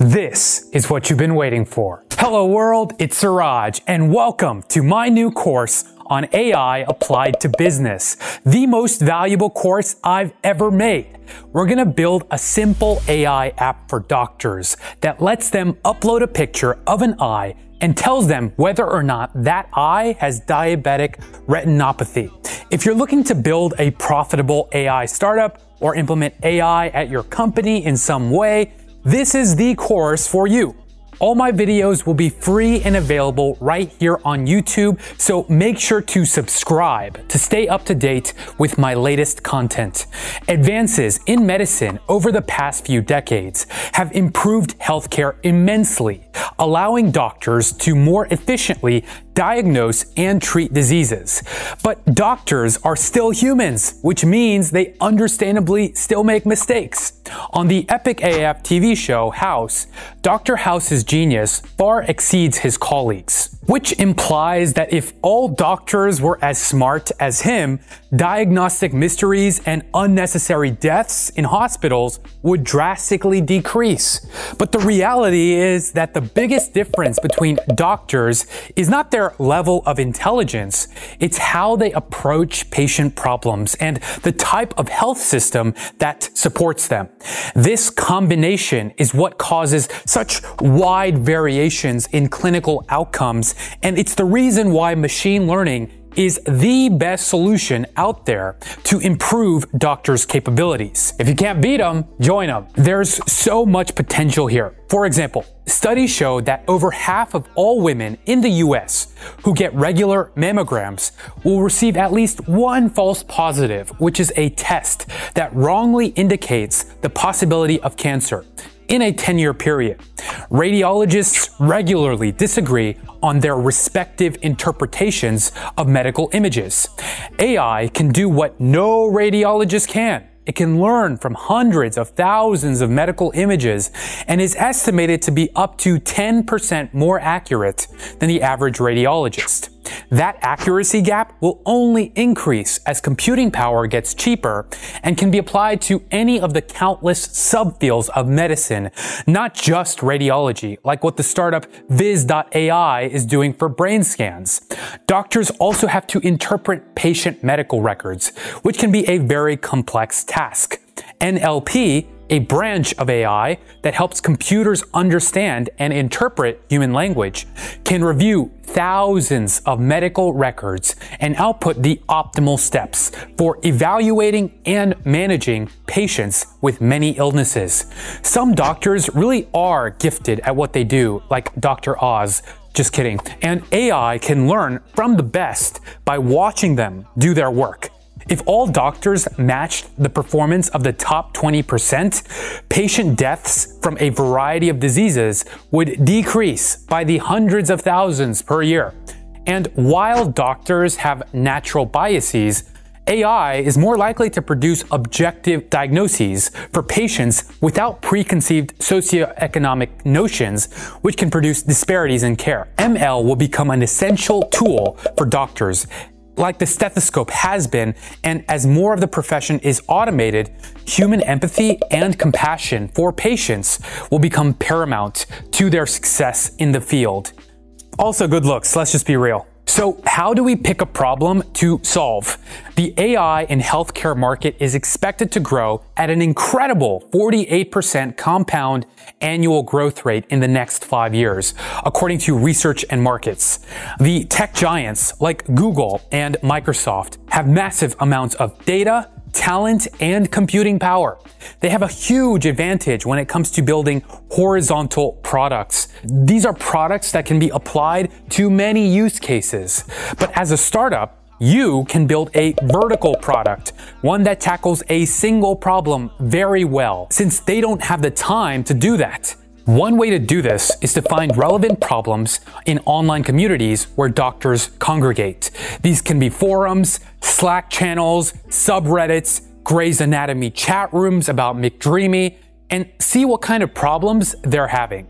This is what you've been waiting for. Hello world, it's Siraj and welcome to my new course on AI applied to business, the most valuable course I've ever made. We're gonna build a simple AI app for doctors that lets them upload a picture of an eye and tells them whether or not that eye has diabetic retinopathy. If you're looking to build a profitable AI startup or implement AI at your company in some way, this is the course for you. All my videos will be free and available right here on YouTube, so make sure to subscribe to stay up to date with my latest content. Advances in medicine over the past few decades have improved healthcare immensely, allowing doctors to more efficiently diagnose and treat diseases. But doctors are still humans, which means they understandably still make mistakes. On the Epic AF TV show House, Dr. House's genius far exceeds his colleagues, which implies that if all doctors were as smart as him, diagnostic mysteries and unnecessary deaths in hospitals would drastically decrease. But the reality is that the biggest difference between doctors is not their their level of intelligence, it's how they approach patient problems and the type of health system that supports them. This combination is what causes such wide variations in clinical outcomes, and it's the reason why machine learning is the best solution out there to improve doctors' capabilities. If you can't beat them, join them. There's so much potential here. For example, studies show that over half of all women in the US who get regular mammograms will receive at least one false positive, which is a test that wrongly indicates the possibility of cancer in a 10 year period. Radiologists regularly disagree on their respective interpretations of medical images. AI can do what no radiologist can. It can learn from hundreds of thousands of medical images and is estimated to be up to 10% more accurate than the average radiologist. That accuracy gap will only increase as computing power gets cheaper and can be applied to any of the countless subfields of medicine, not just radiology, like what the startup Viz.ai is doing for brain scans. Doctors also have to interpret patient medical records, which can be a very complex task. NLP a branch of AI that helps computers understand and interpret human language, can review thousands of medical records and output the optimal steps for evaluating and managing patients with many illnesses. Some doctors really are gifted at what they do, like Dr. Oz. Just kidding. And AI can learn from the best by watching them do their work. If all doctors matched the performance of the top 20%, patient deaths from a variety of diseases would decrease by the hundreds of thousands per year. And while doctors have natural biases, AI is more likely to produce objective diagnoses for patients without preconceived socioeconomic notions, which can produce disparities in care. ML will become an essential tool for doctors like the stethoscope has been, and as more of the profession is automated, human empathy and compassion for patients will become paramount to their success in the field. Also, good looks, let's just be real. So how do we pick a problem to solve? The AI and healthcare market is expected to grow at an incredible 48% compound annual growth rate in the next five years, according to Research and Markets. The tech giants like Google and Microsoft have massive amounts of data, talent, and computing power. They have a huge advantage when it comes to building horizontal products. These are products that can be applied to many use cases. But as a startup, you can build a vertical product, one that tackles a single problem very well, since they don't have the time to do that. One way to do this is to find relevant problems in online communities where doctors congregate. These can be forums, Slack channels, subreddits, Grey's Anatomy chat rooms about McDreamy, and see what kind of problems they're having.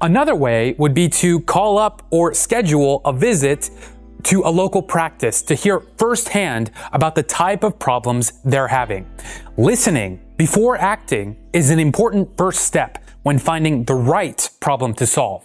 Another way would be to call up or schedule a visit to a local practice to hear firsthand about the type of problems they're having. Listening before acting is an important first step when finding the right problem to solve.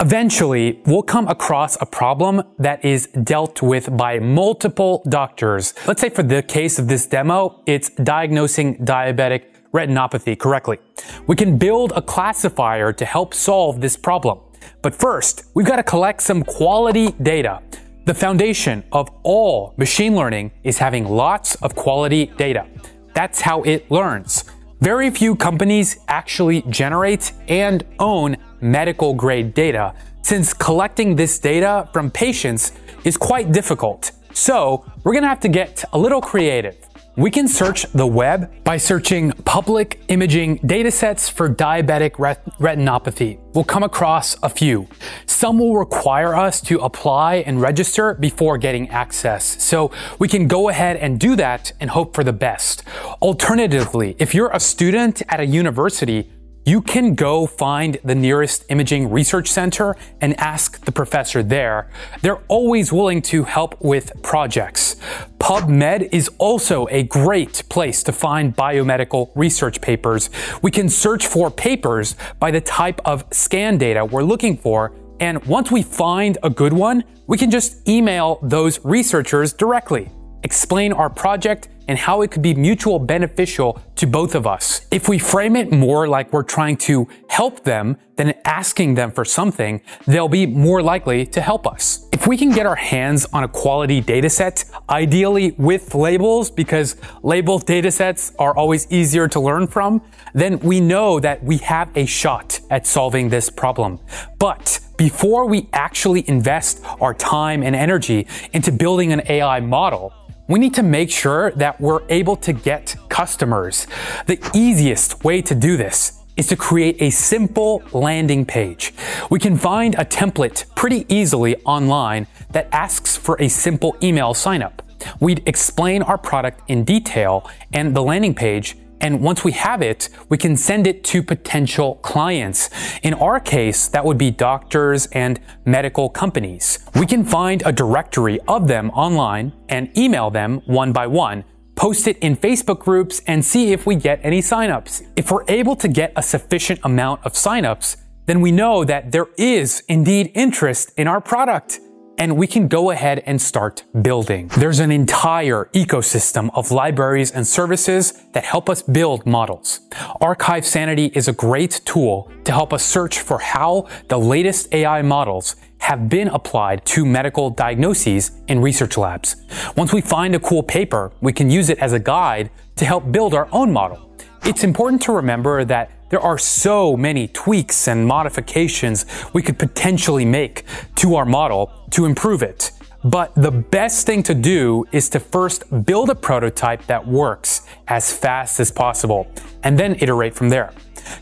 Eventually, we'll come across a problem that is dealt with by multiple doctors. Let's say for the case of this demo, it's diagnosing diabetic retinopathy correctly. We can build a classifier to help solve this problem. But first, we've got to collect some quality data. The foundation of all machine learning is having lots of quality data. That's how it learns. Very few companies actually generate and own medical grade data, since collecting this data from patients is quite difficult. So, we're gonna have to get a little creative. We can search the web by searching public imaging datasets for diabetic ret retinopathy. We'll come across a few. Some will require us to apply and register before getting access. So we can go ahead and do that and hope for the best. Alternatively, if you're a student at a university, you can go find the nearest imaging research center and ask the professor there. They're always willing to help with projects. PubMed is also a great place to find biomedical research papers. We can search for papers by the type of scan data we're looking for and once we find a good one, we can just email those researchers directly, explain our project and how it could be mutual beneficial to both of us. If we frame it more like we're trying to help them than asking them for something, they'll be more likely to help us. If we can get our hands on a quality dataset, ideally with labels, because labeled datasets are always easier to learn from, then we know that we have a shot at solving this problem. But before we actually invest our time and energy into building an AI model, we need to make sure that we're able to get customers. The easiest way to do this is to create a simple landing page. We can find a template pretty easily online that asks for a simple email signup. We'd explain our product in detail and the landing page and once we have it, we can send it to potential clients. In our case, that would be doctors and medical companies. We can find a directory of them online and email them one by one post it in Facebook groups, and see if we get any signups. If we're able to get a sufficient amount of signups, then we know that there is indeed interest in our product and we can go ahead and start building. There's an entire ecosystem of libraries and services that help us build models. arXiv Sanity is a great tool to help us search for how the latest AI models have been applied to medical diagnoses in research labs. Once we find a cool paper, we can use it as a guide to help build our own model. It's important to remember that there are so many tweaks and modifications we could potentially make to our model to improve it. But the best thing to do is to first build a prototype that works as fast as possible and then iterate from there.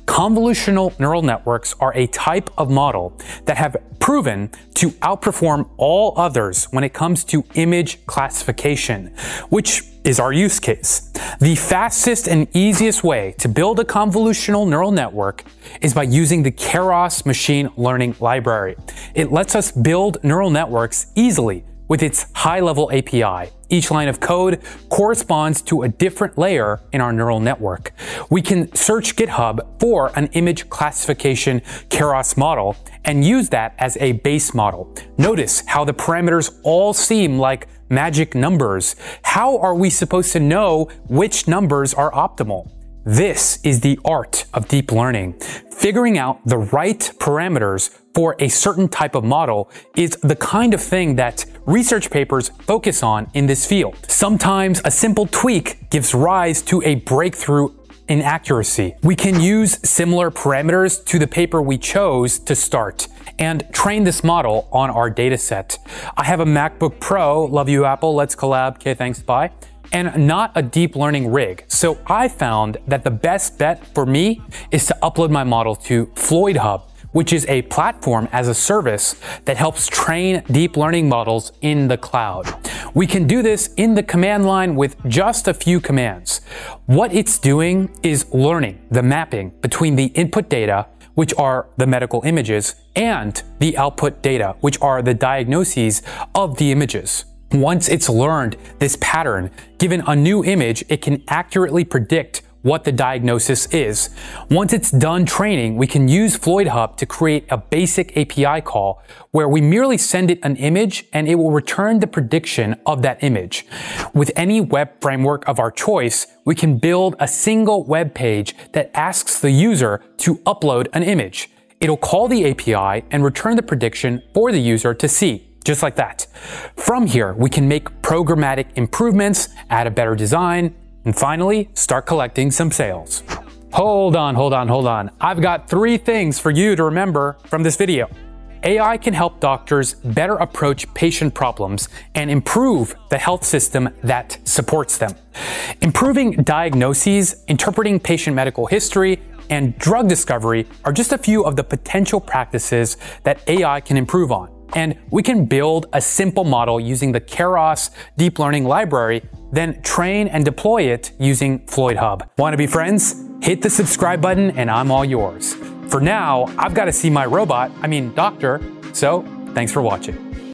Convolutional neural networks are a type of model that have proven to outperform all others when it comes to image classification, which is our use case. The fastest and easiest way to build a convolutional neural network is by using the Keras machine learning library. It lets us build neural networks easily with its high-level API. Each line of code corresponds to a different layer in our neural network. We can search GitHub for an image classification Keras model and use that as a base model. Notice how the parameters all seem like magic numbers. How are we supposed to know which numbers are optimal? This is the art of deep learning. Figuring out the right parameters for a certain type of model is the kind of thing that research papers focus on in this field. Sometimes a simple tweak gives rise to a breakthrough in accuracy. We can use similar parameters to the paper we chose to start and train this model on our dataset. I have a MacBook Pro, love you Apple, let's collab, okay, thanks, bye and not a deep learning rig. So I found that the best bet for me is to upload my model to FloydHub which is a platform as a service that helps train deep learning models in the cloud. We can do this in the command line with just a few commands. What it's doing is learning the mapping between the input data which are the medical images, and the output data, which are the diagnoses of the images. Once it's learned this pattern, given a new image, it can accurately predict what the diagnosis is. Once it's done training, we can use FloydHub to create a basic API call where we merely send it an image and it will return the prediction of that image. With any web framework of our choice, we can build a single web page that asks the user to upload an image. It'll call the API and return the prediction for the user to see just like that. From here, we can make programmatic improvements, add a better design, and finally, start collecting some sales. Hold on, hold on, hold on. I've got three things for you to remember from this video. AI can help doctors better approach patient problems and improve the health system that supports them. Improving diagnoses, interpreting patient medical history, and drug discovery are just a few of the potential practices that AI can improve on. And we can build a simple model using the Keras deep learning library then train and deploy it using FloydHub. Want to be friends? Hit the subscribe button and I'm all yours. For now, I've got to see my robot, I mean doctor, so thanks for watching.